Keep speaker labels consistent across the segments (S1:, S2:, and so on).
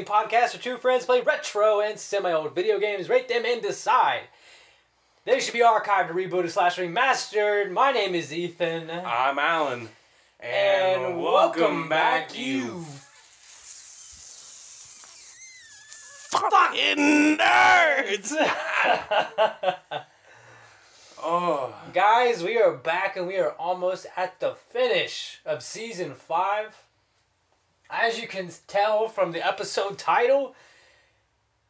S1: Gaming podcast where two friends play retro and semi-old video games, rate them, and decide. They should be archived, and rebooted, slash remastered. My name is Ethan.
S2: I'm Alan.
S1: And, welcome back, you
S2: fucking nerds! oh.
S1: Guys, we are back and we are almost at the finish of season five. As you can tell from the episode title,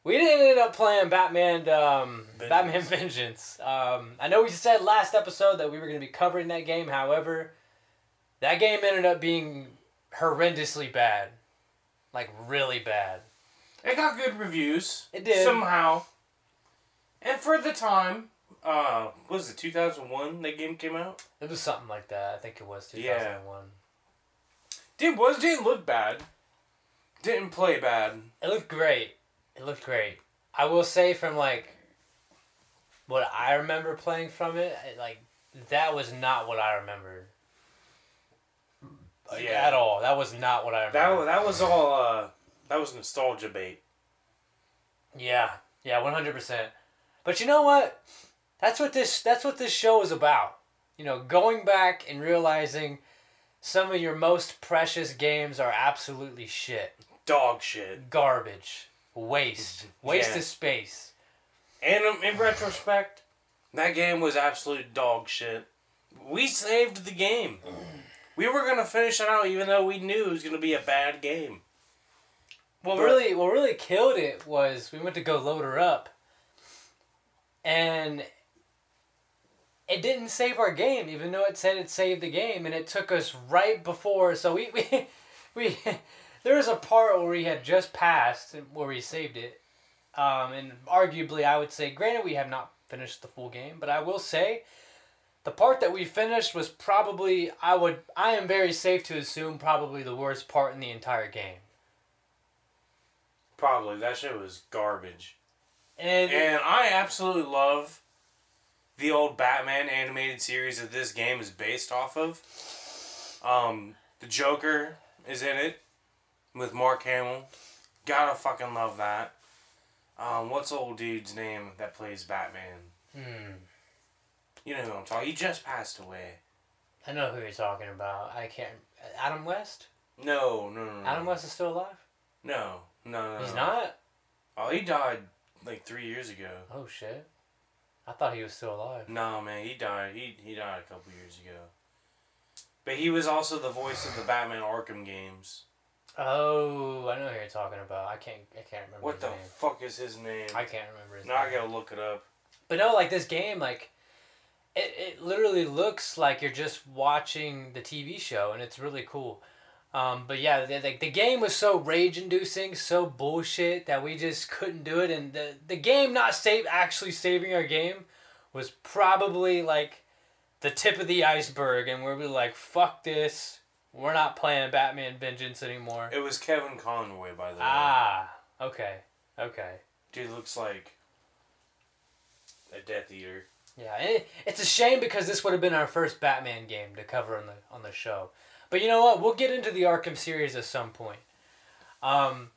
S1: we didn't end up playing Batman um,
S2: Vengeance.
S1: Batman Vengeance. Um, I know we said last episode that we were going to be covering that game. However, that game ended up being horrendously bad. Like, really bad.
S2: It got good reviews.
S1: It did.
S2: Somehow. And for the time, uh, what was it 2001 that game came out?
S1: It was something like that. I think it was
S2: Yeah.
S1: 2001.
S2: Did was didn't look bad. Didn't play bad.
S1: It looked great. It looked great. I will say from like what I remember playing from it, like that was not what I remembered. Like,
S2: Yeah.
S1: At all. That was not what I
S2: That
S1: remember.
S2: wa- that was all. Uh, that was nostalgia bait.
S1: yeah. Yeah, 100%. But you know what? That's what this that's what this show is about. You know, going back and realizing some of your most precious games are absolutely shit.
S2: Dog shit.
S1: Garbage. Waste. Waste
S2: Yeah.
S1: of space.
S2: And um, in retrospect, that game was absolute dog shit. We saved the game. We were gonna finish it out, even though we knew it was gonna be a bad game.
S1: What
S2: But-
S1: really what really killed it was we went to go load her up and it didn't save our game even though it said it saved the game and it took us right before so we we, we there was a part where we had just passed where we saved it. Um, and arguably I would say granted we have not finished the full game but I will say the part that we finished was probably I would I am very safe to assume probably the worst part in the entire game.
S2: Probably. That shit was garbage.
S1: and
S2: And I absolutely love the old Batman animated series that this game is based off of. Um, the Joker is in it with Mark Hamill. Gotta fucking love that. Um, what's old dude's name that plays Batman?
S1: Hmm.
S2: You know who I'm talking. He just passed away.
S1: I know who you're talking about. I can't. Adam West.
S2: No, no, no, no.
S1: Adam West is still alive.
S2: No, no, no.
S1: He's
S2: no.
S1: not.
S2: Oh, he died like three years ago.
S1: Oh shit. I thought he was still alive.
S2: No, man, he died. He he died a couple years ago. But he was also the voice of the Batman Arkham games.
S1: Oh, I know who you're talking about. I can't. I can't remember
S2: What the
S1: name.
S2: fuck is his name?
S1: I can't remember his
S2: now I
S1: name.
S2: gotta look it up.
S1: But no, like this game, like it, it literally looks like you're just watching the TV show, and it's really cool. Um, but yeah, the, the, the game was so rage inducing, so bullshit that we just couldn't do it. And the, the game not save actually saving our game was probably like the tip of the iceberg, and we're like, fuck this. We're not playing Batman Vengeance anymore.
S2: It was Kevin Conroy, by the way.
S1: Ah, okay, okay.
S2: Dude looks like a Death Eater.
S1: Yeah, it, it's a shame because this would have been our first Batman game to cover on the on the show. But you know what? We'll get into the Arkham series at some point. Um,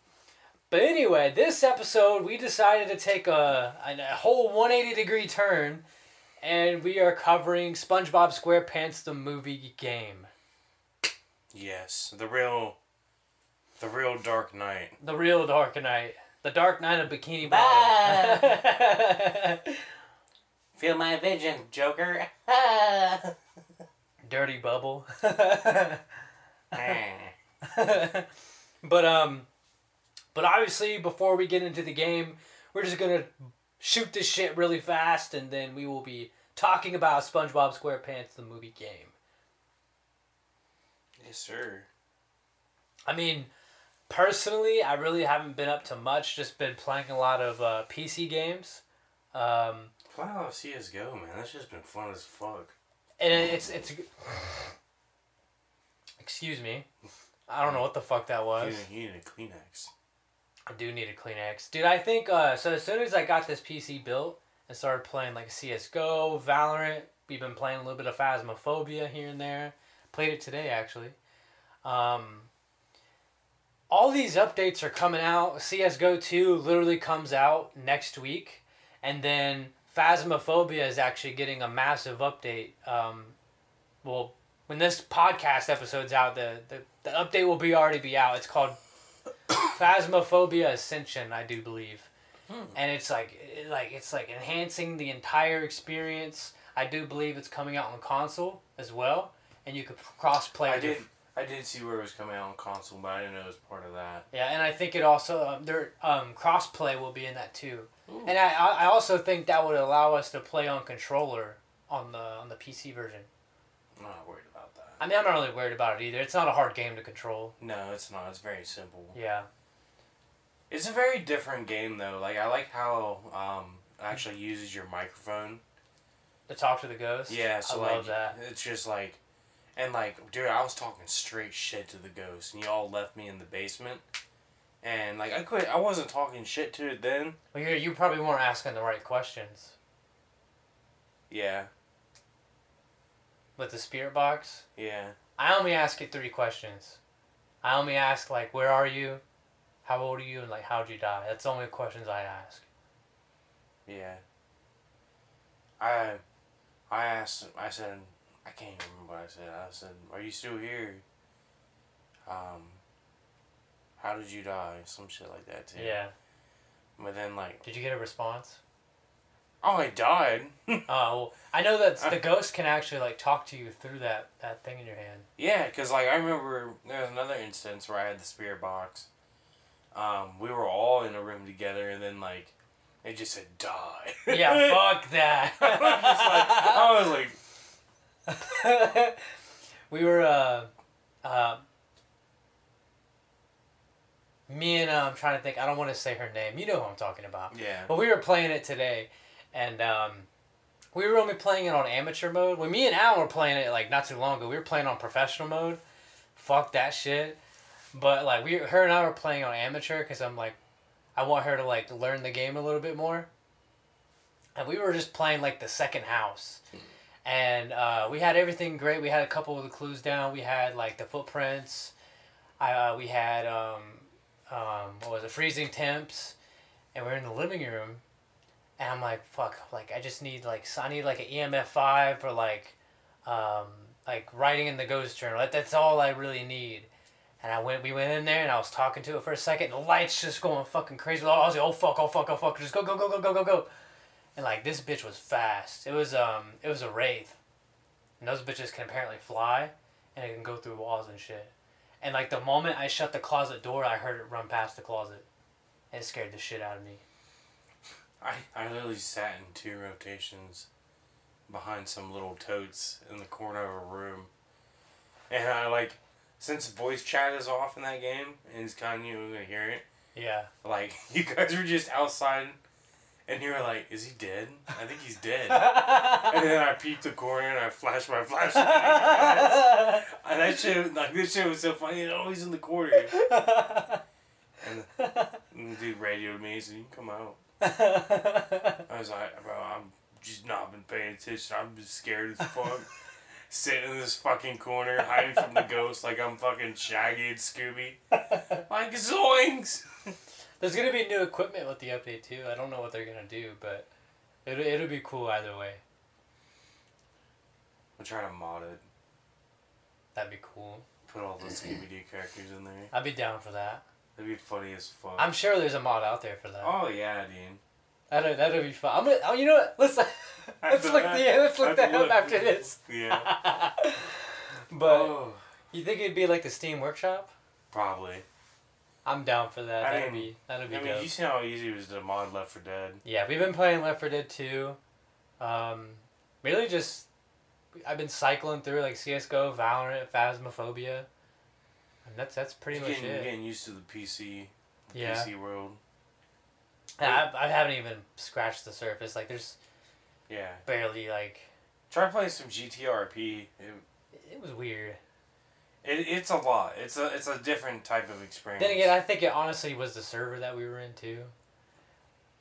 S1: but anyway, this episode we decided to take a, a, a whole 180 degree turn, and we are covering SpongeBob SquarePants the movie game,
S2: Yes, the real, the real Dark Knight.
S1: the real Dark Knight, the Dark Knight of Bikini Bottom.
S2: Feel my vision, Joker.
S1: Dirty Bubble. But um but obviously before we get into the game we're just gonna shoot this shit really fast and then we will be talking about spongebob squarepants the movie game
S2: yes, sir.
S1: i mean personally i really haven't been up to much just been playing a lot of uh, pc games um,
S2: Wow, CS:GO, man, that's just been fun as fuck.
S1: And it's it's excuse me i don't know what the fuck that was
S2: You, need a Kleenex.
S1: I do need a Kleenex. Dude, I think uh so as soon as I got this PC built and started playing like CS:GO, Valorant, we've been playing a little bit of Phasmophobia here and there. Played it today actually. Um all these updates are coming out. CS:GO two literally comes out next week, and then Phasmophobia is actually getting a massive update. Um, well, when this podcast episode's out, the, the the update will be already be out. It's called Phasmophobia Ascension, I do believe, and it's like it, like it's like enhancing the entire experience. I do believe it's coming out on console as well, and you could cross play.
S2: I did. I did see where it was coming out on console, but I didn't know it was part of that.
S1: Yeah, and I think it also um, their um, crossplay will be in that too,
S2: Ooh.
S1: and I I also think that would allow us to play on controller on the on the PC version.
S2: I'm not worried about that.
S1: I mean, I'm not really worried about it either. It's not a hard game to control.
S2: No, it's not. It's very simple.
S1: Yeah,
S2: It's a very different game though. Like I like how um it actually uses your microphone.
S1: to talk to the ghost.
S2: Yeah, so
S1: I
S2: like
S1: love that.
S2: it's just like and like dude, I was talking straight shit to the ghost and you all left me in the basement. And like I quit I wasn't talking shit to it then.
S1: Well, you you probably weren't asking the right questions
S2: Yeah.
S1: with the spirit box.
S2: Yeah.
S1: I only ask it three questions. I only ask like, where are you, how old are you, and like, how'd you die. That's the only questions I ask.
S2: Yeah. I I asked I said I can't even remember what I said. I said, Are you still here? Um how did you die? Some shit like that too.
S1: Yeah.
S2: But then like
S1: Did you get a response?
S2: Oh I died.
S1: Oh, well, I know that the ghost can actually like talk to you through that that thing in your hand.
S2: Yeah, because like I remember there was another instance where I had the spirit box. Um, we were all in a room together, and then like it just said die.
S1: Yeah, fuck that.
S2: I was like, I was like,
S1: we were uh, uh, me and uh, I'm trying to think. I don't want to say her name. You know who I'm talking about.
S2: yeah,
S1: But we were playing it today, and um, we were only playing it on amateur mode. When me and Al were playing it like not too long ago, we were playing on professional mode. Fuck that shit. But like we, her and I were playing on amateur because I'm like, I want her to like learn the game a little bit more. And we were just playing like the second house, and uh, we had everything great. We had a couple of the clues down. We had like the footprints. I uh, we had um, um, what was it? Freezing temps, and we're in the living room, and I'm like, fuck, like I just need like I need like an EMF five or like, um, like writing in the ghost journal. That, that's all I really need. And I went, we went in there, and I was talking to it for a second. And the lights just going fucking crazy. I was like, oh fuck, oh fuck, oh fuck, just go, go, go, go, go, go, go. And like this bitch was fast. It was um, it was a wraith. And those bitches can apparently fly, and it can go through walls and shit. And like the moment I shut the closet door, I heard it run past the closet. And it scared the shit out of me.
S2: I I literally sat in two rotations behind some little totes in the corner of a room, and I like since voice chat is off in that game and it's kind of you gonna hear it.
S1: Yeah.
S2: Like you guys were just outside, and you were like, "Is he dead? I think he's dead." and then I peeped the corner and I flashed my flashlight. and that shit, like this shit was so funny. Oh, he's in the corner. And, and the dude radioed me, so you can come out. I was like, bro, I'm just not been paying attention. I'm just scared as fuck. Sitting in this fucking corner, hiding from the ghost like I'm fucking Shaggy and Scooby. Like, zoinks!
S1: There's gonna be new equipment with the update too. I don't know what they're gonna do, but it'll it'll be cool either way.
S2: I'm trying to mod it.
S1: That'd be cool.
S2: Put all those Scooby Doo characters in there.
S1: I'd be down for that.
S2: That'd be funny as fuck.
S1: I'm sure there's a mod out there for that.
S2: oh, yeah, dude.
S1: That'd that'd be fun. I'm gonna. Oh, you know what? Let's let's look. Yeah, let's look that up after this.
S2: Yeah.
S1: but
S2: oh,
S1: you think it'd be like the Steam Workshop?
S2: probably.
S1: I'm down for that.
S2: I
S1: That'd
S2: mean-
S1: be that'd be
S2: I mean,
S1: dope.
S2: you see how easy it was to mod Left for Dead?
S1: Yeah, we've been playing Left for Dead 2. Um, really just, I've been cycling through like CSGO, Valorant, Phasmophobia. And that's, that's pretty
S2: Just
S1: much
S2: getting,
S1: it.
S2: getting used to the PC, the
S1: Yeah.
S2: PC world.
S1: I, I haven't even scratched the surface. Like, there's
S2: Yeah.
S1: barely, like,
S2: Try playing some GTRP. It,
S1: it was weird.
S2: It, it's a lot. It's a it's a different type of experience.
S1: Then again, I think it honestly was the server that we were in too.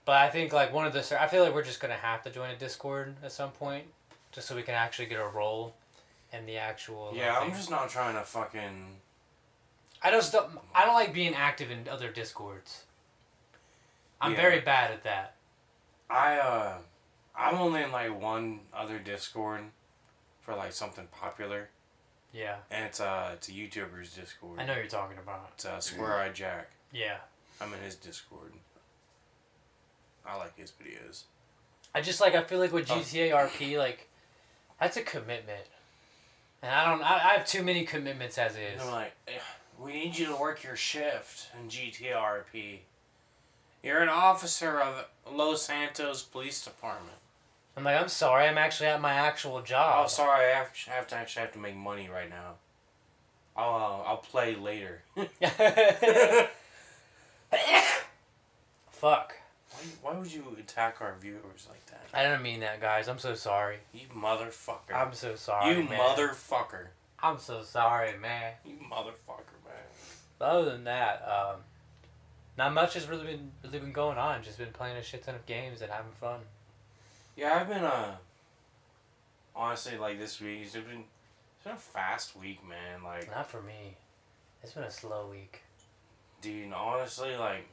S1: But I think like one of the ser- I feel like we're just gonna have to join a Discord at some point, just so we can actually get a role in the actual.
S2: yeah, I'm
S1: thing.
S2: just not trying to fucking.
S1: I just don't. I don't like being active in other discords. I'm
S2: Yeah.
S1: very bad at that.
S2: I uh, I'm only in like one other Discord for like something popular,
S1: Yeah,
S2: and it's uh it's a YouTuber's Discord.
S1: I know you're talking about.
S2: It's uh, Square Eye Jack.
S1: Yeah,
S2: I'm in his Discord. I like his videos.
S1: I just like. I feel like with
S2: Oh.
S1: RP, like, that's a commitment, and I don't. I, I have too many commitments as is.
S2: I'm like, "Eh, we need you to work your shift in GTRP. You're an officer of Los Santos Police Department.
S1: I'm like, I'm sorry. I'm actually at my actual job.
S2: Oh, sorry, I have, I have to actually have to make money right now. I'll uh, I'll play later.
S1: Fuck.
S2: Why, why would you attack our viewers like that?
S1: I didn't mean that, guys. I'm so sorry.
S2: You motherfucker.
S1: I'm so sorry.
S2: you
S1: man.
S2: motherfucker.
S1: I'm so sorry, man.
S2: You motherfucker, man.
S1: But other than that, um, not much has really been really been going on. Just been playing a shit ton of games and having fun.
S2: Yeah, I've been uh honestly like this week. It's been it's been a fast week, man. Like,
S1: Not for me. It's been a slow week.
S2: dude, honestly, like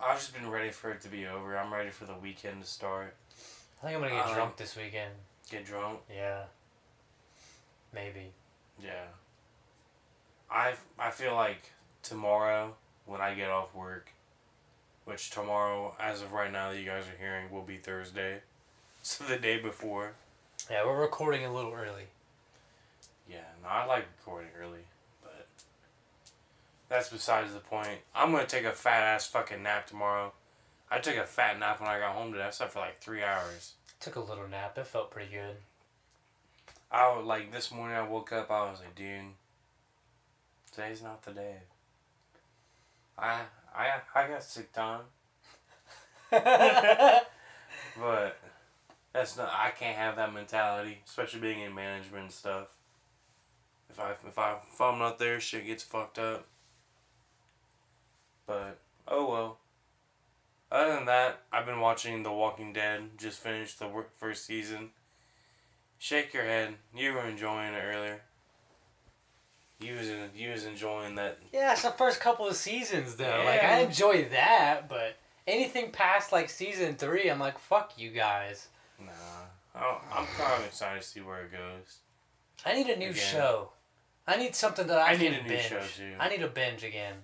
S2: I've just been ready for it to be over. I'm ready for the weekend to start.
S1: I think I'm gonna get
S2: Um,
S1: drunk this weekend.
S2: Get drunk.
S1: Yeah. Maybe.
S2: Yeah. I I feel like tomorrow when I get off work, which tomorrow, as of right now that you guys are hearing, will be Thursday, so the day before.
S1: Yeah, we're recording a little early.
S2: Yeah, no, I like recording early, but that's besides the point. I'm gonna take a fat ass fucking nap tomorrow. I took a fat nap when I got home today. I slept for like three hours.
S1: Took a little nap. It felt pretty good.
S2: I was like this morning. I woke up. I was like, dude, today's not the day. I I I got sick time, but that's not. I can't have that mentality, especially being in management and stuff. If I if I if I'm not there, shit gets fucked up. But oh well. Other than that, I've been watching The Walking Dead. Just finished the first season. Shake your head. You were enjoying it earlier. You was in, you was enjoying that.
S1: yeah, it's the first couple of seasons though. Like I enjoy that, but anything past like season three, I'm like, fuck you guys.
S2: Nah, I I'm kind of excited to see where it goes.
S1: I need a new
S2: Again.
S1: show. I need something that I,
S2: I need
S1: can
S2: a new
S1: binge.
S2: show, too.
S1: I need a binge again.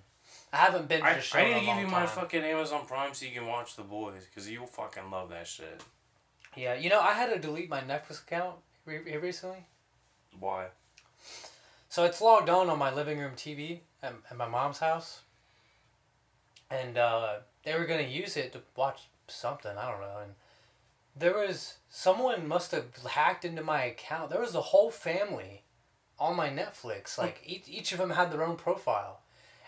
S1: I haven't binged
S2: I,
S1: a show
S2: I need to give you my
S1: time.
S2: fucking Amazon Prime so you can watch The Boys because you'll fucking love that shit.
S1: Yeah, you know, I had to delete my Netflix account re- recently.
S2: Why?
S1: So it's logged on on my living room TV at, at my mom's house. And uh, they were going to use it to watch something, I don't know. And there was someone must have hacked into my account. There was a whole family on my Netflix. Like each, each of them had their own profile.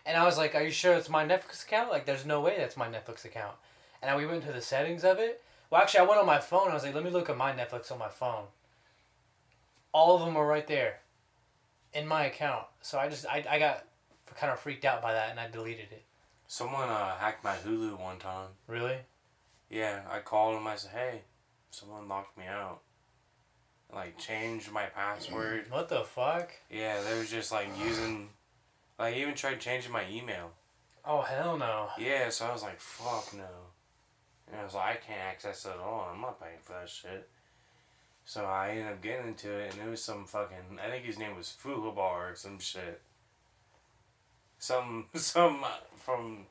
S1: And I was like, "Are you sure it's my Netflix account? Like there's no way that's my Netflix account." And we went to the settings of it. Well, actually, I went on my phone. I was like, "Let me look at my Netflix on my phone." All of them were right there in my account. So I just I, I got kind of freaked out by that and I deleted it.
S2: Someone uh, hacked my Hulu one time.
S1: Really?
S2: Yeah, I called them. I said, "Hey, someone locked me out." Like changed my password.
S1: What the fuck?
S2: Yeah, they was just like using, like even tried changing my email.
S1: Oh hell no.
S2: Yeah, so I was like, fuck no. And I was like, I can't access it at all. I'm not paying for that shit. So I ended up getting into it, and it was some fucking. I think his name was Fugabar or some shit. Some some uh, from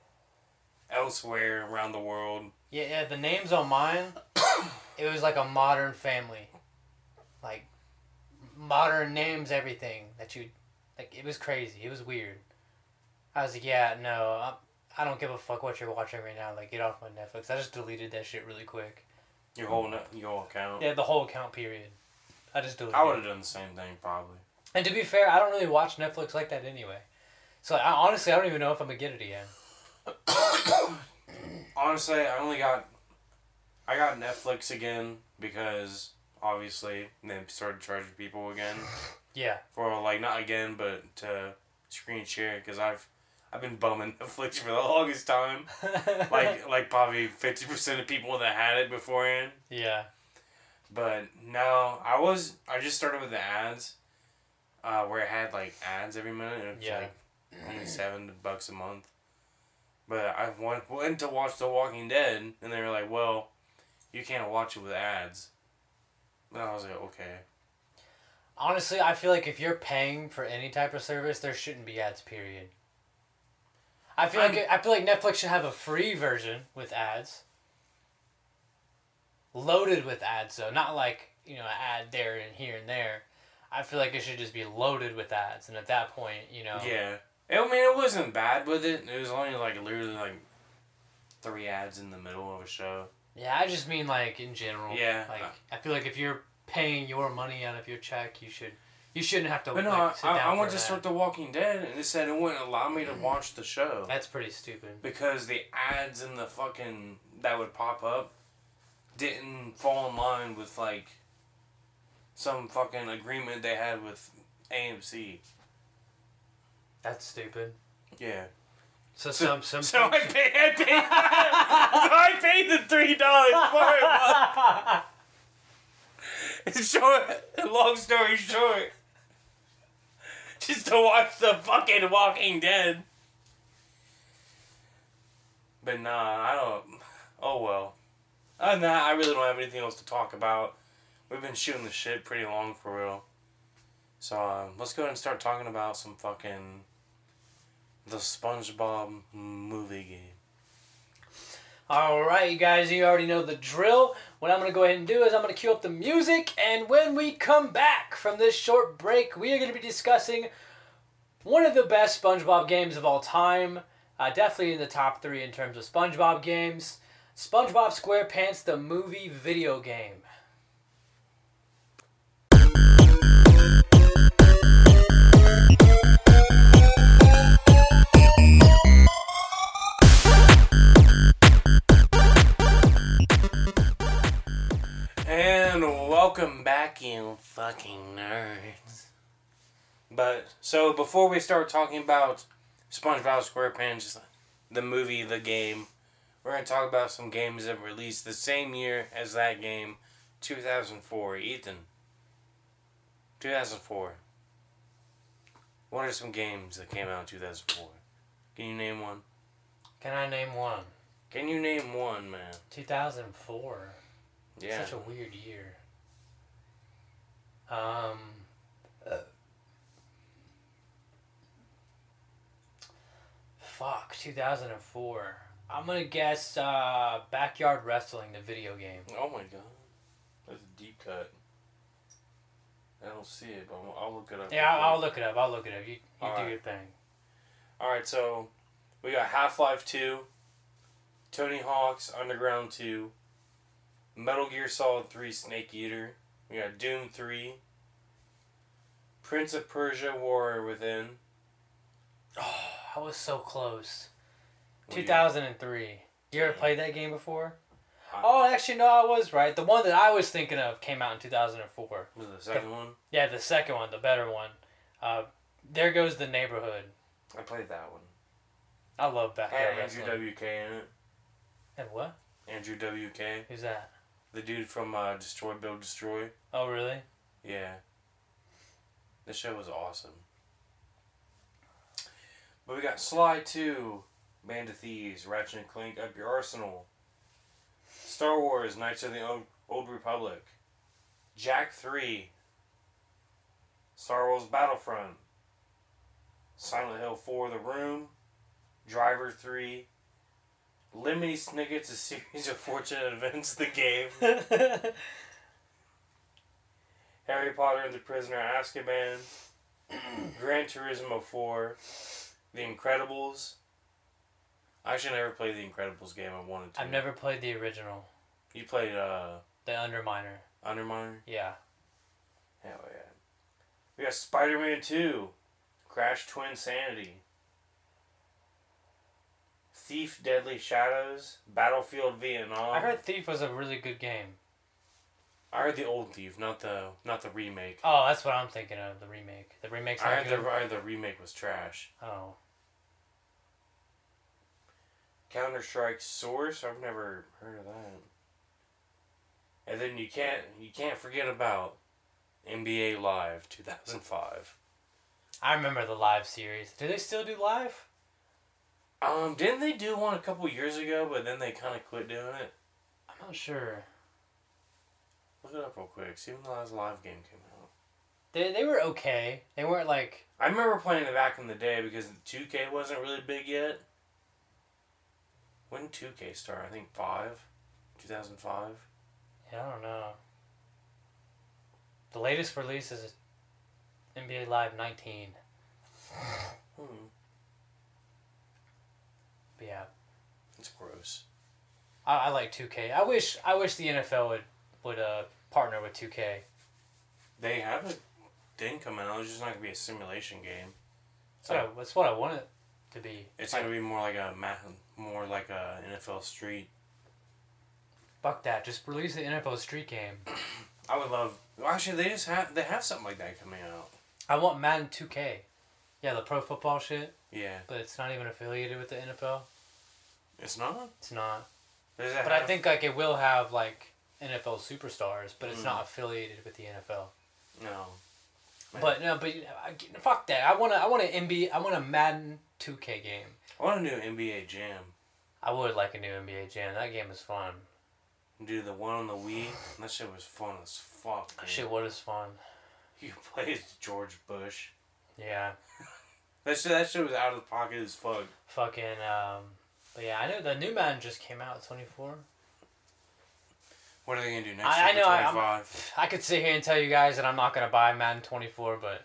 S2: elsewhere around the world.
S1: Yeah, yeah. The names on mine, it was like a modern family, like modern names, everything that you, like it was crazy. It was weird. I was like, yeah, no, I'm, I don't give a fuck what you're watching right now. Like, get off my Netflix. I just deleted that shit really quick.
S2: Your whole your whole account.
S1: Yeah, the whole account period. I just deleted.
S2: I would have done the same thing probably.
S1: And to be fair, I don't really watch Netflix like that anyway. So I, honestly, I don't even know if I'm gonna get it again.
S2: Honestly, I only got I got Netflix again because obviously they started charging people again
S1: Yeah.
S2: for like not again but to screen share because I've I've been bumming Netflix for the longest time. Like like probably fifty percent of people that had it beforehand.
S1: yeah.
S2: But now I was I just started with the ads, uh, where it had like ads every minute and
S1: Yeah.
S2: like only seven bucks a month. But I went went to watch The Walking Dead, and they were like, "Well, you can't watch it with ads." And I was like, "Okay."
S1: Honestly, I feel like if you're paying for any type of service, there shouldn't be ads. Period. I feel like
S2: I'm-
S1: I feel like Netflix should have a free version with ads. Loaded with ads, though, not like you know, an ad there and here and there. I feel like it should just be loaded with ads, and at that point, you know,
S2: Yeah. I mean, it wasn't bad with it. It was only like literally like three ads in the middle of a show.
S1: Yeah, I just mean like in general.
S2: Yeah.
S1: Like I feel like if you're paying your money out of your check, you should you shouldn't have to.
S2: But no,
S1: like,
S2: I, I
S1: for
S2: went to start The Walking Dead, and it said it wouldn't allow me to mm. watch the show
S1: That's pretty stupid.
S2: because the ads in the fucking that would pop up didn't fall in line with like some fucking agreement they had with AMC.
S1: That's stupid.
S2: Yeah.
S1: So,
S2: So-
S1: some some.
S2: So I paid. I paid. so I paid the three dollars for it. It's short. Long story short, just to watch the fucking Walking Dead. But nah, I don't. Oh well. Other than that, I really don't have anything else to talk about. We've been shooting the shit pretty long for real. So uh, let's go ahead and start talking about some fucking the SpongeBob movie game.
S1: All right, you guys, you already know the drill. What I'm going to go ahead and do is I'm going to cue up the music, and when we come back from this short break, we are going to be discussing one of the best SpongeBob games of all time. Uh, definitely in the top three in terms of SpongeBob games. SpongeBob SquarePants, the movie video game.
S2: Welcome back, you fucking nerds. But so before we start talking about SpongeBob SquarePants, the movie, the game, we're gonna talk about some games that were released the same year as that game, two thousand four. Ethan. Two thousand four. What are some games that came out in two thousand four? Can you name one?
S1: Can I name one?
S2: Can you name one, man?
S1: 2004.
S2: Yeah.
S1: Such a weird year. Um. Fuck, 2004. I'm gonna guess uh, Backyard Wrestling, the video game.
S2: Oh my god. That's a deep cut. I don't see it, but I'll- look it up.
S1: Yeah, I'll, I'll look it up. I'll look it up. You, you do
S2: Alright.
S1: your thing.
S2: Alright, so we got Half Life 2, Tony Hawk's Underground 2, Metal Gear Solid 3 Snake Eater, we got Doom 3, Prince of Persia Warrior Within.
S1: Oh, I was so close.
S2: What do you-
S1: 2003. You ever played that game before?
S2: I-
S1: Oh, actually, no, I was right. The one that I was thinking of came out in 2004.
S2: Was the second one?
S1: Yeah, the second one, the better one. Uh, there goes the neighborhood.
S2: I played that one.
S1: I love Backyard
S2: Had Andrew
S1: Wrestling.
S2: WK in it.
S1: And what?
S2: Andrew WK.
S1: Who's that?
S2: The dude from uh, Destroy Build Destroy.
S1: Oh, really?
S2: Yeah. The show was awesome. But we got Sly 2, Band of Thieves, Ratchet and Clank, Up Your Arsenal, Star Wars, Knights of the Old, Old Republic, Jak 3, Star Wars Battlefront, Silent Hill 4, The Room, Driver 3, Lemony Snicket's A Series of Fortunate Events, the game, Harry Potter and the Prisoner of Azkaban, Gran Turismo 4, The Incredibles. I actually never played the Incredibles game. I wanted to.
S1: I've never played the original,
S2: You played uh,
S1: the Underminer.
S2: Underminer?
S1: Yeah.
S2: Hell yeah. We got Spider Man 2, Crash Twin Sanity, Thief Deadly Shadows, Battlefield Vietnam.
S1: I heard Thief was a really good game.
S2: I heard the old Thief, not the not the remake.
S1: Oh, that's what I'm thinking of. The remake. The remake's
S2: I heard
S1: good.
S2: the, I heard the remake was trash.
S1: Oh.
S2: Counter Strike Source. I've never heard of that. And then you can't you can't forget about NBA Live two thousand five.
S1: I remember the live series. Do they still do live?
S2: Um, didn't they do one a couple years ago, but then they kind of quit doing it?
S1: I'm not sure.
S2: Look it up real quick. See when the last live game came out.
S1: They they were okay. They weren't like
S2: I remember playing it back in the day because 2K wasn't really big yet. When did 2K start? I think 5? 2005?
S1: yeah, I don't know. The latest release is NBA Live 19.
S2: Hmm.
S1: But yeah,
S2: It's gross.
S1: I, I like 2K. I wish I wish the NFL would would uh partner with 2K.
S2: They have a thing coming out. It's just not to be a simulation game.
S1: That's what, I, that's what I want it to be.
S2: It's
S1: Like,
S2: to be more like a ma- more like a NFL Street.
S1: fuck that. Just release the NFL Street game.
S2: I would love. Well, actually, they just have they have something like that coming out.
S1: I want Madden 2K. Yeah, the pro football shit,
S2: Yeah,
S1: but it's not even affiliated with the NFL.
S2: it's not.
S1: It's not.
S2: Does it
S1: But I think like it will have like NFL superstars, but it's
S2: Mm.
S1: not affiliated with the NFL.
S2: no. Man.
S1: But no, but I, fuck that. I want to. I want an NBA. I want a Madden 2K game.
S2: I want a new NBA Jam.
S1: I would like a new NBA Jam. That game is fun.
S2: Dude, the one on the Wii, that shit was fun as fuck.
S1: That
S2: dude.
S1: shit was fun.
S2: You play as George Bush.
S1: Yeah.
S2: That shit, that shit was out of pocket as fuck.
S1: Fucking. Um. But yeah, I know the new Madden just came out. 24.
S2: What are they gonna do next
S1: I- I
S2: year?
S1: know, I- I'm-
S2: 25?
S1: I could sit here and tell you guys that I'm not gonna buy Madden 24, but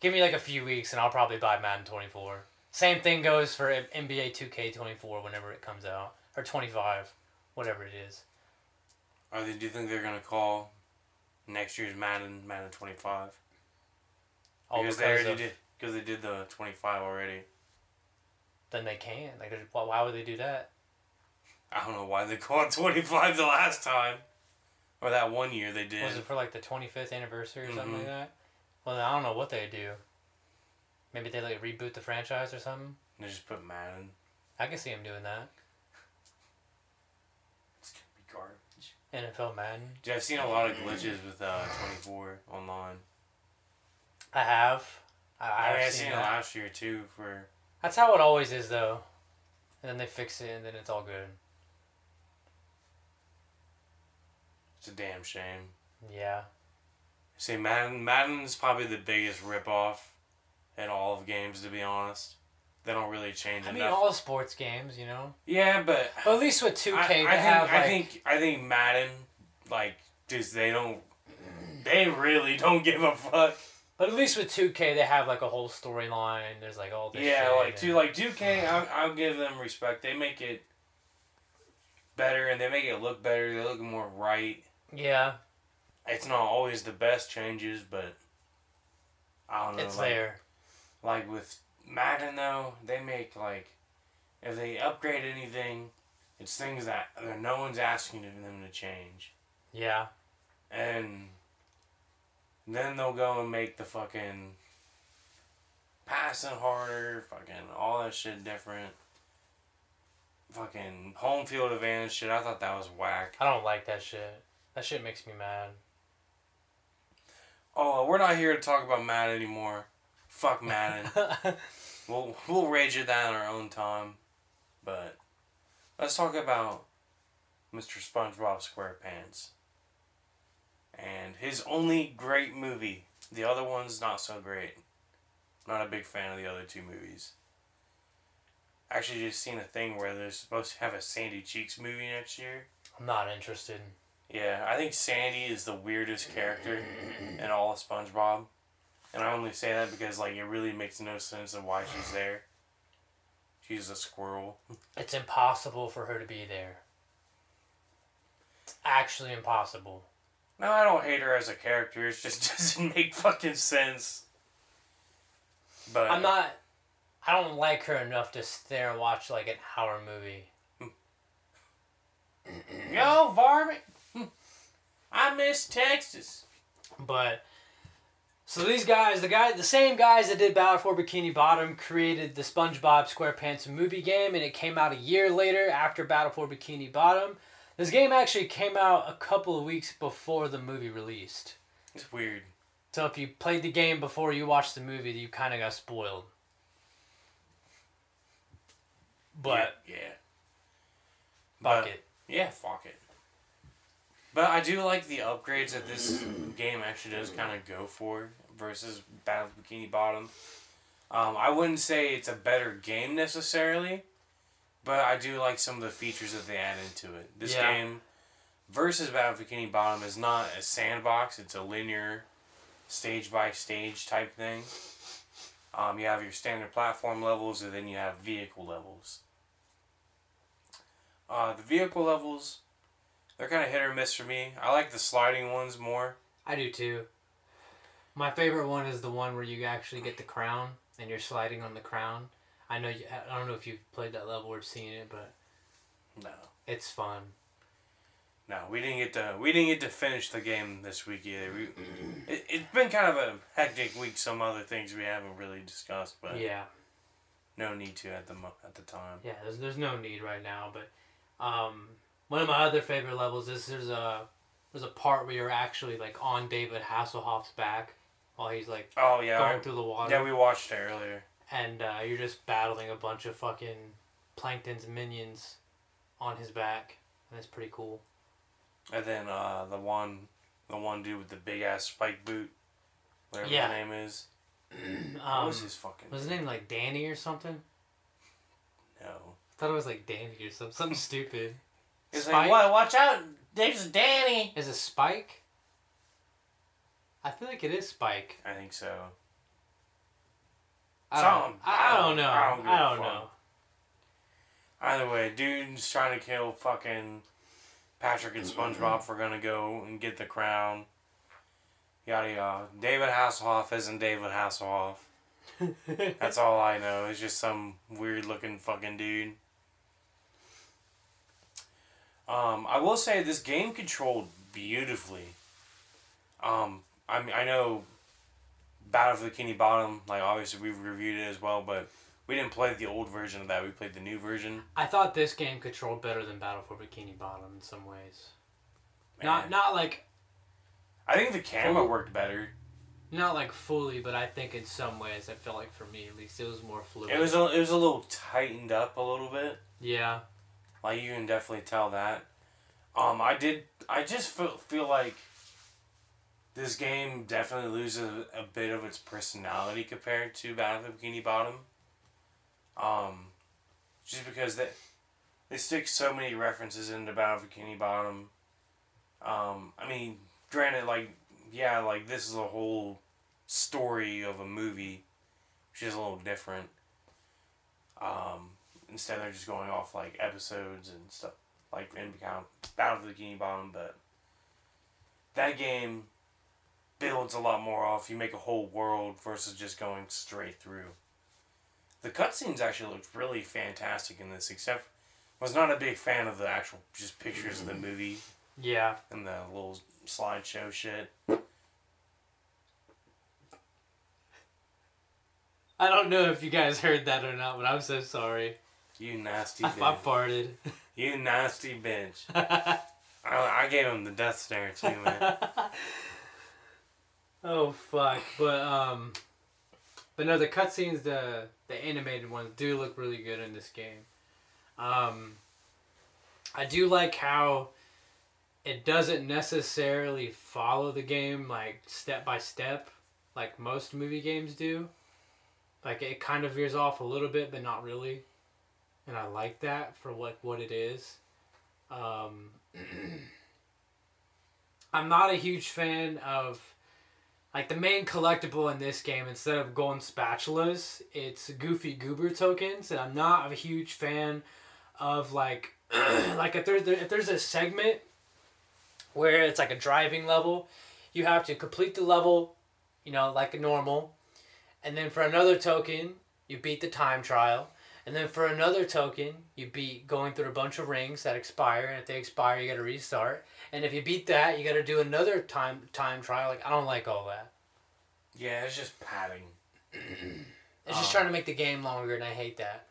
S1: give me like a few weeks and I'll probably buy Madden 24. Same thing goes for NBA 2K 24 whenever it comes out or 25, whatever it is.
S2: Are they? Do you think they're gonna call next year's Madden Madden 25? Because
S1: because,
S2: they already
S1: of,
S2: did. Because they did the 25 already.
S1: then they can. Like, why why would they do that?
S2: I don't know why they called 25 the last time. Or that one year they did.
S1: Was it for like the 25th anniversary or something
S2: Mhm.
S1: like that? Well, then I don't know what they do. Maybe they like reboot the franchise or something.
S2: They just put Madden.
S1: I can see them doing that.
S2: It's gonna be garbage.
S1: NFL Madden.
S2: Dude, I've seen a lot of glitches with uh, 24 online.
S1: I have. I, I've
S2: I've
S1: seen
S2: seen it
S1: that.
S2: last year too for
S1: That's how it always is, though. And then they fix it, and then it's all good.
S2: it's a damn shame.
S1: Yeah.
S2: See, Madden Madden's probably the biggest ripoff in all of games. To be honest, they don't really change
S1: I mean, all sports games, you know.
S2: yeah, but
S1: But at least with two
S2: I, I
S1: K,
S2: think
S1: they have
S2: I think I think Madden like just they don't they really don't give a fuck.
S1: But at least with two K, they have like a whole storyline. There's like all this.
S2: Yeah, like
S1: and-
S2: two like two K, I'll, I'll give them respect. They make it better and they make it look better. They look more right.
S1: Yeah,
S2: It's not always the best changes, but I don't know.
S1: it's
S2: like,
S1: there.
S2: Like with Madden though, they make like if they upgrade anything, it's things that no one's asking them to change,
S1: Yeah.
S2: and then they'll go and make the fucking passing harder, fucking all that shit different. Fucking home field advantage shit. I thought that was whack.
S1: I don't like that shit. That shit makes me mad.
S2: Oh, we're not here to talk about Madden anymore. Fuck Madden. We'll we'll rage at that in our own time, but let's talk about Mr. SpongeBob SquarePants and his only great movie. The other one's not so great. Not a big fan of the other two movies. Actually, just seen a thing where they're supposed to have a Sandy Cheeks movie next year.
S1: I'm not interested.
S2: Yeah, I think Sandy is the weirdest character in all of SpongeBob. And I only say that because like it really makes no sense of why she's there. She's a squirrel.
S1: It's impossible for her to be there. It's actually impossible.
S2: No, I don't hate her as a character. It just doesn't make fucking sense. But
S1: I'm uh, not. I don't like her enough to sit there and watch like an hour movie.
S2: Yo, varmint. I miss Texas.
S1: But so these guys, the guy, the same guys that did Battle for Bikini Bottom, created the SpongeBob SquarePants movie game, and it came out a year later after Battle for Bikini Bottom. This game actually came out a couple of weeks before the movie released.
S2: It's weird.
S1: So if you played the game before you watched the movie, you kind of got spoiled. But
S2: yeah, yeah.
S1: fuck
S2: But-
S1: it.
S2: Yeah, fuck it. But I do like the upgrades that this game actually does kind of go for versus Battle of Bikini Bottom. Um, I wouldn't say it's a better game necessarily, but I do like some of the features that they add into it. This
S1: Yeah.
S2: game versus Battle Bikini Bottom is not a sandbox; it's a linear, stage by stage type thing. Um, you have your standard platform levels, and then you have vehicle levels. Uh, the vehicle levels, they're kind of hit or miss for me. I like the sliding ones more.
S1: I do too. My favorite one is the one where you actually get the crown and you're sliding on the crown. I know you, I don't know if you've played that level or seen it, but
S2: No,
S1: it's fun.
S2: no, we didn't get to we didn't get to finish the game this week either. We, it, it's been kind of a hectic week. Some other things we haven't really discussed, but
S1: Yeah,
S2: no need to at the at the time.
S1: yeah. There's there's no need right now, but um, one of my other favorite levels is there's a there's a part where you're actually like on David Hasselhoff's back while he's like
S2: Oh yeah,
S1: going through the water,
S2: yeah, we watched it earlier.
S1: And uh, you're just battling a bunch of fucking plankton's minions on his back, and it's pretty cool.
S2: And then uh, the one, the one dude with the big ass spike boot, whatever
S1: Yeah.
S2: his name is. what
S1: Um,
S2: was his fucking?
S1: was his name like Danny or something?
S2: No.
S1: I thought it was like Danny or something, something stupid.
S2: It's
S1: Spike?
S2: like, what? Watch out! There's Danny.
S1: Is it Spike? I feel like it is Spike.
S2: I think so.
S1: I don't. I, I don't know.
S2: I don't give
S1: I don't know.
S2: Either way, dude's trying to kill fucking Patrick and SpongeBob for gonna go and get the crown. Yada yada. David Hasselhoff isn't David Hasselhoff. That's all I know. It's just some weird looking fucking dude. Um, I will say this game controlled beautifully. Um, I mean, I know Battle for Bikini Bottom, like obviously we've reviewed it as well, but we didn't play the old version of that. We played the new version.
S1: I thought this game controlled better than Battle for Bikini Bottom in some ways.
S2: Man.
S1: Not not like
S2: I think the camera
S1: Full-
S2: worked better.
S1: not like fully, but I think in some ways I felt like for me at least it was more fluid.
S2: It was a, it was a little tightened up a little bit.
S1: yeah.
S2: Like you can definitely tell that. Um, I did. I just feel feel like this game definitely loses a, bit of its personality compared to Battle of the Bikini Bottom. Um, just because they they stick so many references into Battle of Bikini Bottom. Um, I mean, granted, like yeah, like this is a whole story of a movie, which is a little different. Um, instead they're just going off like episodes and stuff like in Battle of the Bikini Bottom, but that game builds a lot more off. You make a whole world versus just going straight through. The cutscenes actually looked really fantastic in this, except was not a big fan of the actual just pictures of the movie
S1: Yeah.
S2: and the little slideshow shit.
S1: I don't know if you guys heard that or not, but I'm so sorry.
S2: You nasty
S1: I, I farted.
S2: You nasty bitch. I, I gave him the death stare too, man.
S1: oh fuck! But um, but no, the cutscenes, the the animated ones do look really good in this game. Um, I do like how it doesn't necessarily follow the game like step by step, like most movie games do. Like it kind of veers off a little bit, but not really, and I like that for what what it is. Um, I'm not a huge fan of like the main collectible in this game instead of golden spatulas it's goofy goober tokens and i'm not a huge fan of like like if there's if there's a segment where it's like a driving level you have to complete the level you know like normal and then for another token you beat the time trial and then for another token you beat going through a bunch of rings that expire and if they expire you got to restart and if you beat that you got to do another time time trial like i don't like all that
S2: Yeah, it's just padding.
S1: it's just
S2: Oh.
S1: trying to make the game longer and i hate that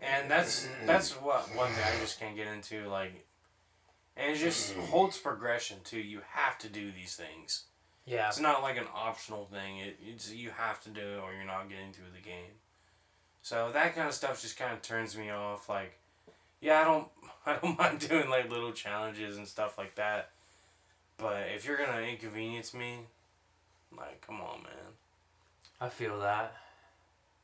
S2: And that's that's what one thing I just can't get into. Like, and it just holds progression too. You have to do these things.
S1: Yeah.
S2: It's not like an optional thing. It, it's you have to do it or you're not getting through the game. So that kind of stuff just kind of turns me off. Like, yeah, I don't I don't mind doing like little challenges and stuff like that. But if you're gonna inconvenience me, like, come on, man.
S1: I feel that.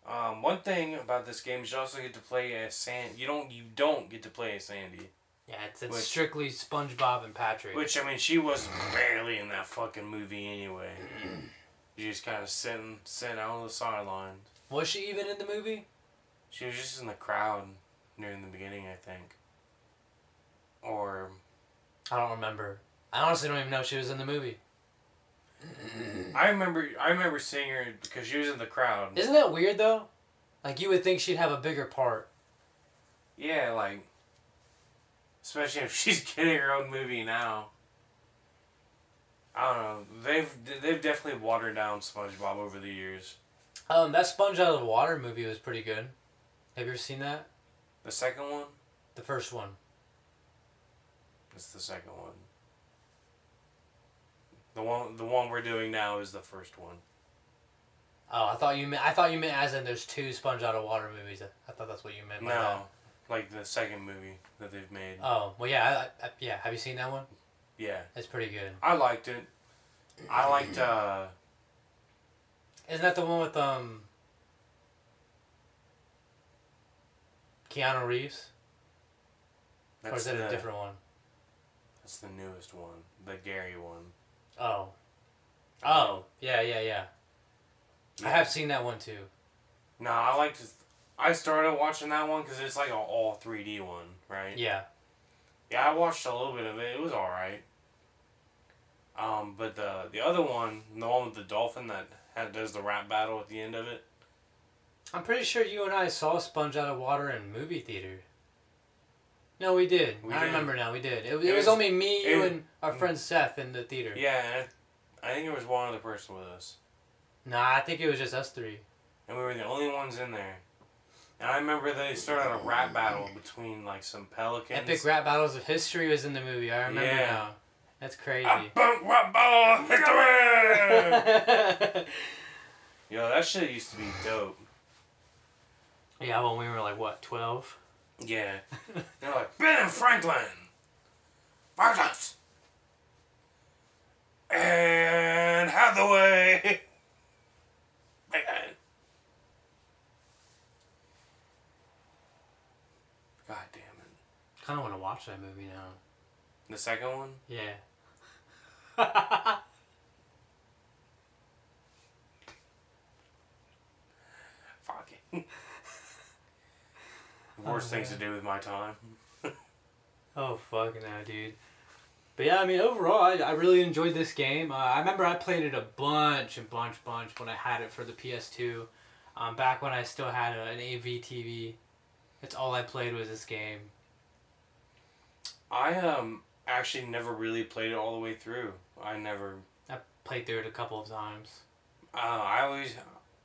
S2: Um, one thing about this game is you also get to play as Sand. You don't. You don't get to play as Sandy.
S1: Yeah, it's, it's
S2: Which-
S1: strictly SpongeBob and Patrick.
S2: Which I mean, she was barely in that fucking movie anyway. She just kind of sitting, sitting out on the sidelines.
S1: Was she even in the movie?
S2: She was just in the crowd near the beginning, I think. Or
S1: I don't remember. I honestly don't even know she was in the movie.
S2: I remember, I remember seeing her because she was in the crowd.
S1: Isn't that weird though? Like you would think she'd have a bigger part.
S2: Yeah, like, especially if she's getting her own movie now. I don't know. They've they've definitely watered down SpongeBob over the years.
S1: Um, that Sponge Out of the Water movie was pretty good. Have you ever seen that?
S2: The second one.
S1: The first one.
S2: It's the second one. The one the one we're doing now is the first one.
S1: Oh, I thought you meant I thought you meant as in there's two Sponge Out of Water movies. I thought that's what you meant. by
S2: No,
S1: that.
S2: like the second movie that they've made.
S1: Oh well, yeah, I, I, yeah. Have you seen that one?
S2: Yeah,
S1: It's pretty good.
S2: I liked it. I liked uh
S1: Isn't that the one with um Keanu Reeves? or
S2: that's
S1: is it
S2: the
S1: a different one?
S2: that's the newest one, the Gary one.
S1: Oh. Oh, yeah, yeah, yeah. I have seen that one too.
S2: No, I like to. I started watching that one because it's like an all three D one, right?
S1: Yeah.
S2: Yeah, I watched a little bit of it. It was all right. Um, but the the other one, the one with the dolphin that had, does the rap battle at the end of it.
S1: I'm pretty sure you and I saw Sponge Out of Water in movie theater. No, we did.
S2: We
S1: I
S2: did.
S1: remember now. We did. It, it,
S2: It
S1: was,
S2: was-
S1: only me, you, and our friend Seth in the theater.
S2: Yeah, and I, I think there was one other person with us,
S1: Nah, I think it was just us three.
S2: and we were the only ones in there. And I remember they started a rap battle between like some pelicans.
S1: Epic rap battles of history was in the movie. I remember
S2: Yeah.
S1: now. That's crazy.
S2: A bunk rap battle victory! Yo, that shit used to be dope.
S1: yeah, when we were like what, twelve?
S2: Yeah. They're like, Ben Franklin! Vargas! And Hathaway! Man. God damn it.
S1: Kind of want to watch that movie now.
S2: The second one?
S1: Yeah.
S2: Fuck it. Worst things to do with my time.
S1: Oh fuck now, dude. But yeah, I mean overall, I, I really enjoyed this game. Uh, I remember I played it a bunch and bunch bunch when I had it for the PS2. Um, back when I still had a, an AV TV. That's all I played was this game.
S2: I um actually never really played it all the way through. I never
S1: I played through it a couple of times.
S2: Uh, I always,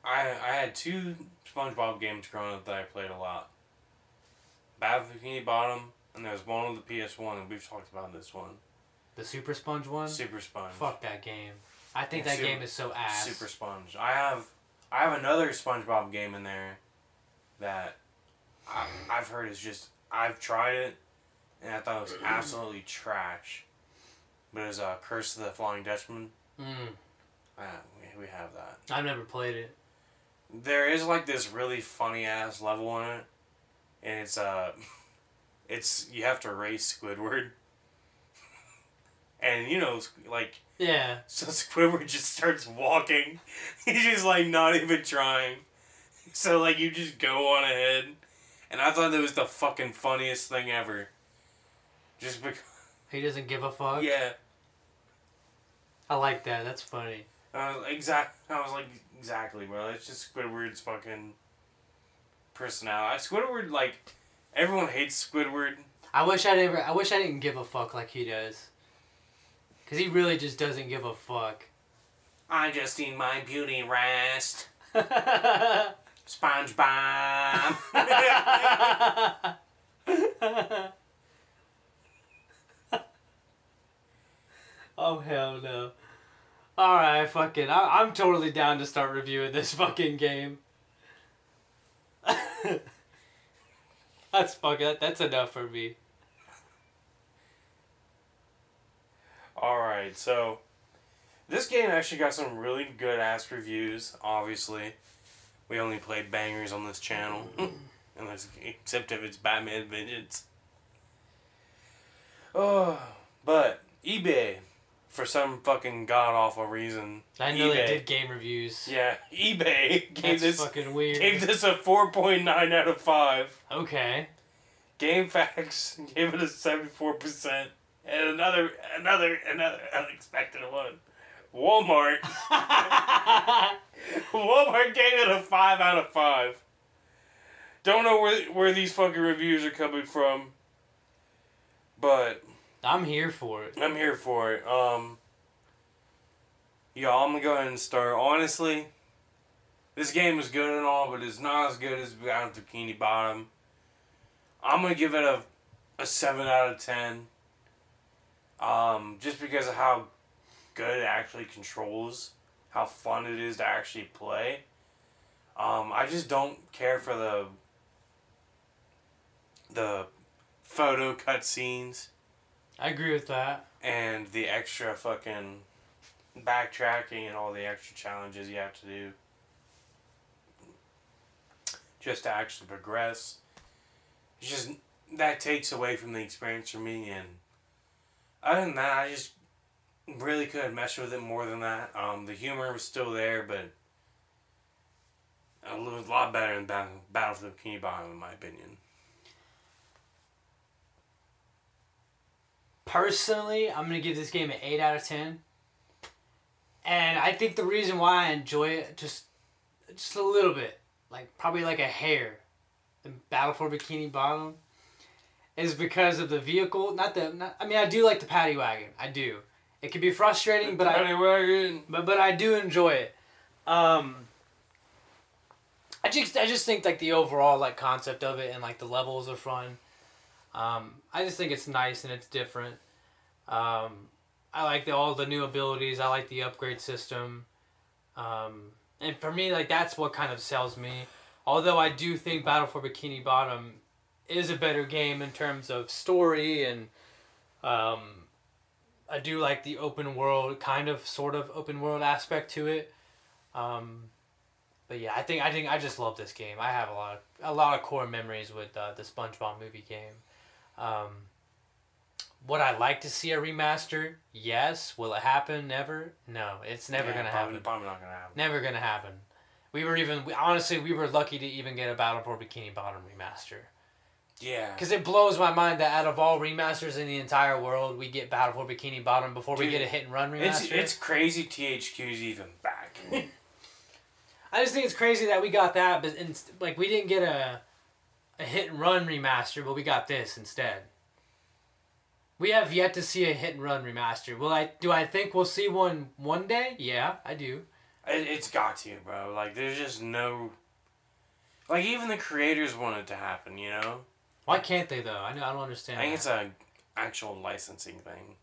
S2: I I had two SpongeBob games growing up that I played a lot. Battle of Bikini Bottom, and there's one on the PS One, and we've talked about this one.
S1: The Super Sponge one.
S2: Super Sponge.
S1: Fuck that game. I think that
S2: Super-
S1: game is so ass.
S2: Super Sponge. I have, I have another SpongeBob game in there, that, I, I've heard is just I've tried it, and I thought it was absolutely trash. But it's uh, Curse of the Flying Dutchman.
S1: Mm,
S2: Uh, we, we have that.
S1: I've never played it.
S2: there is like this really funny ass level in it, and it's uh, it's you have to race Squidward, and you know like
S1: Yeah.
S2: so Squidward just starts walking, he's just like not even trying, so like you just go on ahead, and I thought that was the fucking funniest thing ever. Just because,
S1: He doesn't give a fuck.
S2: yeah,
S1: I like that. That's funny.
S2: I was exact. I was like exactly, bro. It's just Squidward's fucking personality. Squidward like everyone hates Squidward.
S1: I wish I never. I wish I didn't give a fuck like he does. Cause he really just doesn't give a fuck.
S2: I just need my beauty rest. SpongeBob.
S1: oh hell no. All right, fucking. I, I'm totally down to start reviewing this fucking game. that's fucking. That, that's enough for me.
S2: All right, so this game actually got some really good ass reviews. Obviously, we only play bangers on this channel, unless except if it's Batman Vengeance. Oh, but eBay, for some fucking god awful reason.
S1: I know they did game reviews.
S2: Yeah, eBay gave
S1: That's
S2: this
S1: fucking weird.
S2: gave this a four point nine out of five.
S1: Okay.
S2: GameFAQs gave it a seventy four percent, and another another another unexpected one. Walmart Walmart gave it a five out of five. Don't know where where these fucking reviews are coming from, but
S1: I'm here for it.
S2: I'm here for it. Um, yeah, I'm gonna go ahead and start. Honestly, this game is good and all, but it's not as good as Bound Bikini Bottom. I'm gonna give it a a seven out of ten. Um, just because of how good it actually controls, how fun it is to actually play. Um, I just don't care for the the photo cutscenes
S1: I agree with that.
S2: and the extra fucking backtracking and all the extra challenges you have to do just to actually progress. It's just that takes away from the experience for me and other than that I just really couldn't mesh with it more than that. Um, the humor was still there but a lot better than Battle, Battle for the Bikini Bottom in my opinion.
S1: Personally, I'm gonna give this game an eight out of ten. And I think the reason why I enjoy it just just a little bit, like probably like a hair, the Battle for Bikini Bottom, is because of the vehicle. Not the. Not, I mean, I do like the Patty Wagon. I do. It can be frustrating, but I
S2: Anyway,
S1: but but I do enjoy it. Um, I just I just think like the overall like concept of it and like the levels are fun. Um, I just think it's nice and it's different. Um, I like the, all the new abilities. I like the upgrade system. Um, and for me, like that's what kind of sells me. Although I do think Battle for Bikini Bottom is a better game in terms of story and um, I do like the open world kind of sort of open world aspect to it. Um, but yeah, I think I think I just love this game. I have a lot of a lot of core memories with uh, the SpongeBob movie game. Um, would I like to see a remaster? Yes. Will it happen? Never. No, it's never
S2: Yeah,
S1: gonna
S2: probably,
S1: happen.
S2: Probably not gonna happen.
S1: Never gonna happen. We were even we, honestly we were lucky to even get a Battle for Bikini Bottom remaster.
S2: Yeah.
S1: Because it blows my mind that out of all remasters in the entire world, we get Battle for Bikini Bottom before we get a hit and run remaster.
S2: It's it's crazy. THQ's even back.
S1: I just think it's crazy that we got that, but in, like we didn't get a a hit and run remaster, but we got this instead. We have yet to see a hit and run remaster. Will I? Do I think we'll see one one day? Yeah, I do.
S2: it, it's got to, bro. Like there's just no. Like even the creators want it to happen. You know.
S1: Why can't they though? I know I don't understand.
S2: I think
S1: that.
S2: it's a actual licensing thing.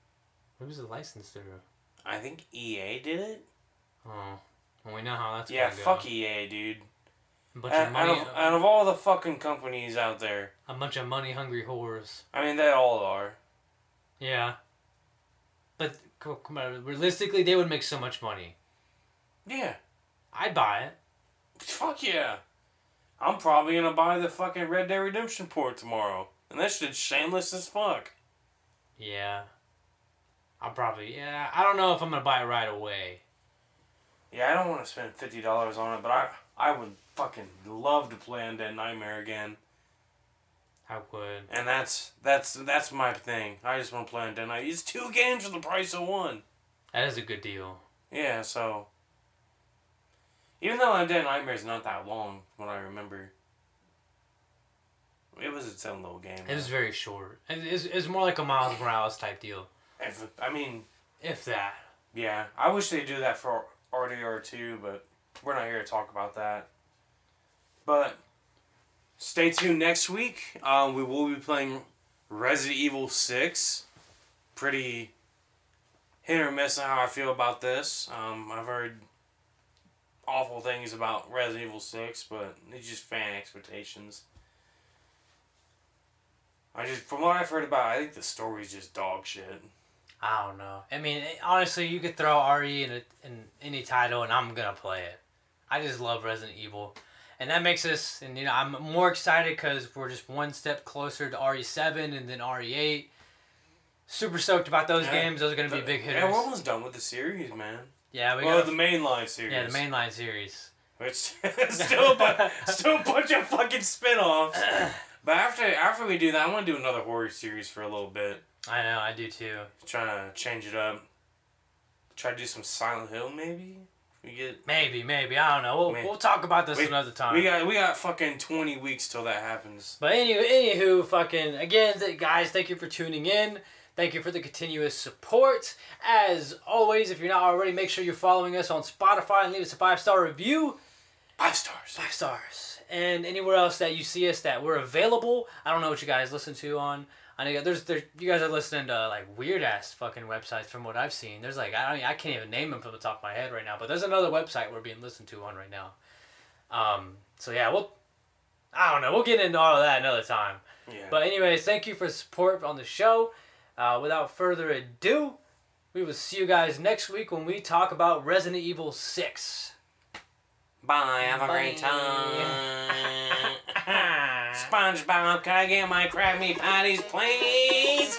S1: Who was the license through?
S2: I think EA did it.
S1: Oh, well, we know how that's
S2: yeah, fuck
S1: go.
S2: EA, dude.
S1: A bunch
S2: Out,
S1: of
S2: out
S1: money,
S2: of, out of all the fucking companies out there,
S1: a bunch of money hungry whores.
S2: I mean they all are.
S1: Yeah. But come on, realistically, they would make so much money.
S2: Yeah.
S1: I'd buy it.
S2: Fuck yeah. I'm probably gonna buy the fucking Red Dead Redemption port tomorrow, and that shit's shameless as fuck.
S1: Yeah. I'll probably yeah. I don't know if I'm gonna buy it right away.
S2: Yeah, I don't want to spend fifty dollars on it, but I I would fucking love to play Undead Nightmare again.
S1: I would.
S2: And that's that's that's my thing. I just want to play Undead Nightmare. It's two games for the price of one.
S1: That is a good deal.
S2: Yeah, so even though Undead Nightmare is not that long, what I remember, it was its own little game.
S1: It was very short. It- It's, it's more like a Miles Morales type deal,
S2: If, I mean,
S1: if that.
S2: yeah, I wish they'd do that for RDR two, but we're not here to talk about that. But stay tuned next week. Um, we will be playing Resident Evil six. Pretty hit or miss on how I feel about this. Um, I've heard awful things about Resident Evil Six, but it's just fan expectations. I just, from what I've heard about, I think the story's just dog shit.
S1: I don't know. I mean, honestly, you could throw RE in, a, in any title, and I'm gonna play it. I just love Resident Evil, and that makes us. And you know, I'm more excited because we're just one step closer to RE7 and then RE8. Super stoked about those
S2: Yeah.
S1: games. Those are gonna be big hitters.
S2: Yeah, we're almost done with the series, man.
S1: Yeah, we
S2: well,
S1: got
S2: the mainline series.
S1: yeah the mainline series.
S2: Which still, a bu- still a bunch of fucking spin-offs. But after after we do that, I want to do another horror series for a little bit.
S1: I know, I do too.
S2: Trying to change it up. Try to do some Silent Hill, maybe. We get
S1: Maybe, maybe I don't know. We'll, we'll talk about this
S2: We-
S1: another time.
S2: we got we got fucking twenty weeks till that happens.
S1: But any, anywho, fucking again, guys, thank you for tuning in. Thank you for the continuous support. As always, if you're not already, make sure you're following us on Spotify and leave us a five star review.
S2: Five stars.
S1: Five stars. And anywhere else that you see us that we're available. I don't know what you guys listen to on. I know there's there you guys are listening to like weird ass fucking websites from what I've seen. There's like I don't I can't even name them from the top of my head right now. But there's another website we're being listened to on right now. Um. So yeah, we'll. I don't know. We'll get into all of that another time.
S2: Yeah.
S1: But anyways, thank you for support on the show. Uh, without further ado, we will see you guys next week when we talk about Resident Evil Six.
S2: Bye. Have a great time. SpongeBob, can I get my Krabby Patties, please?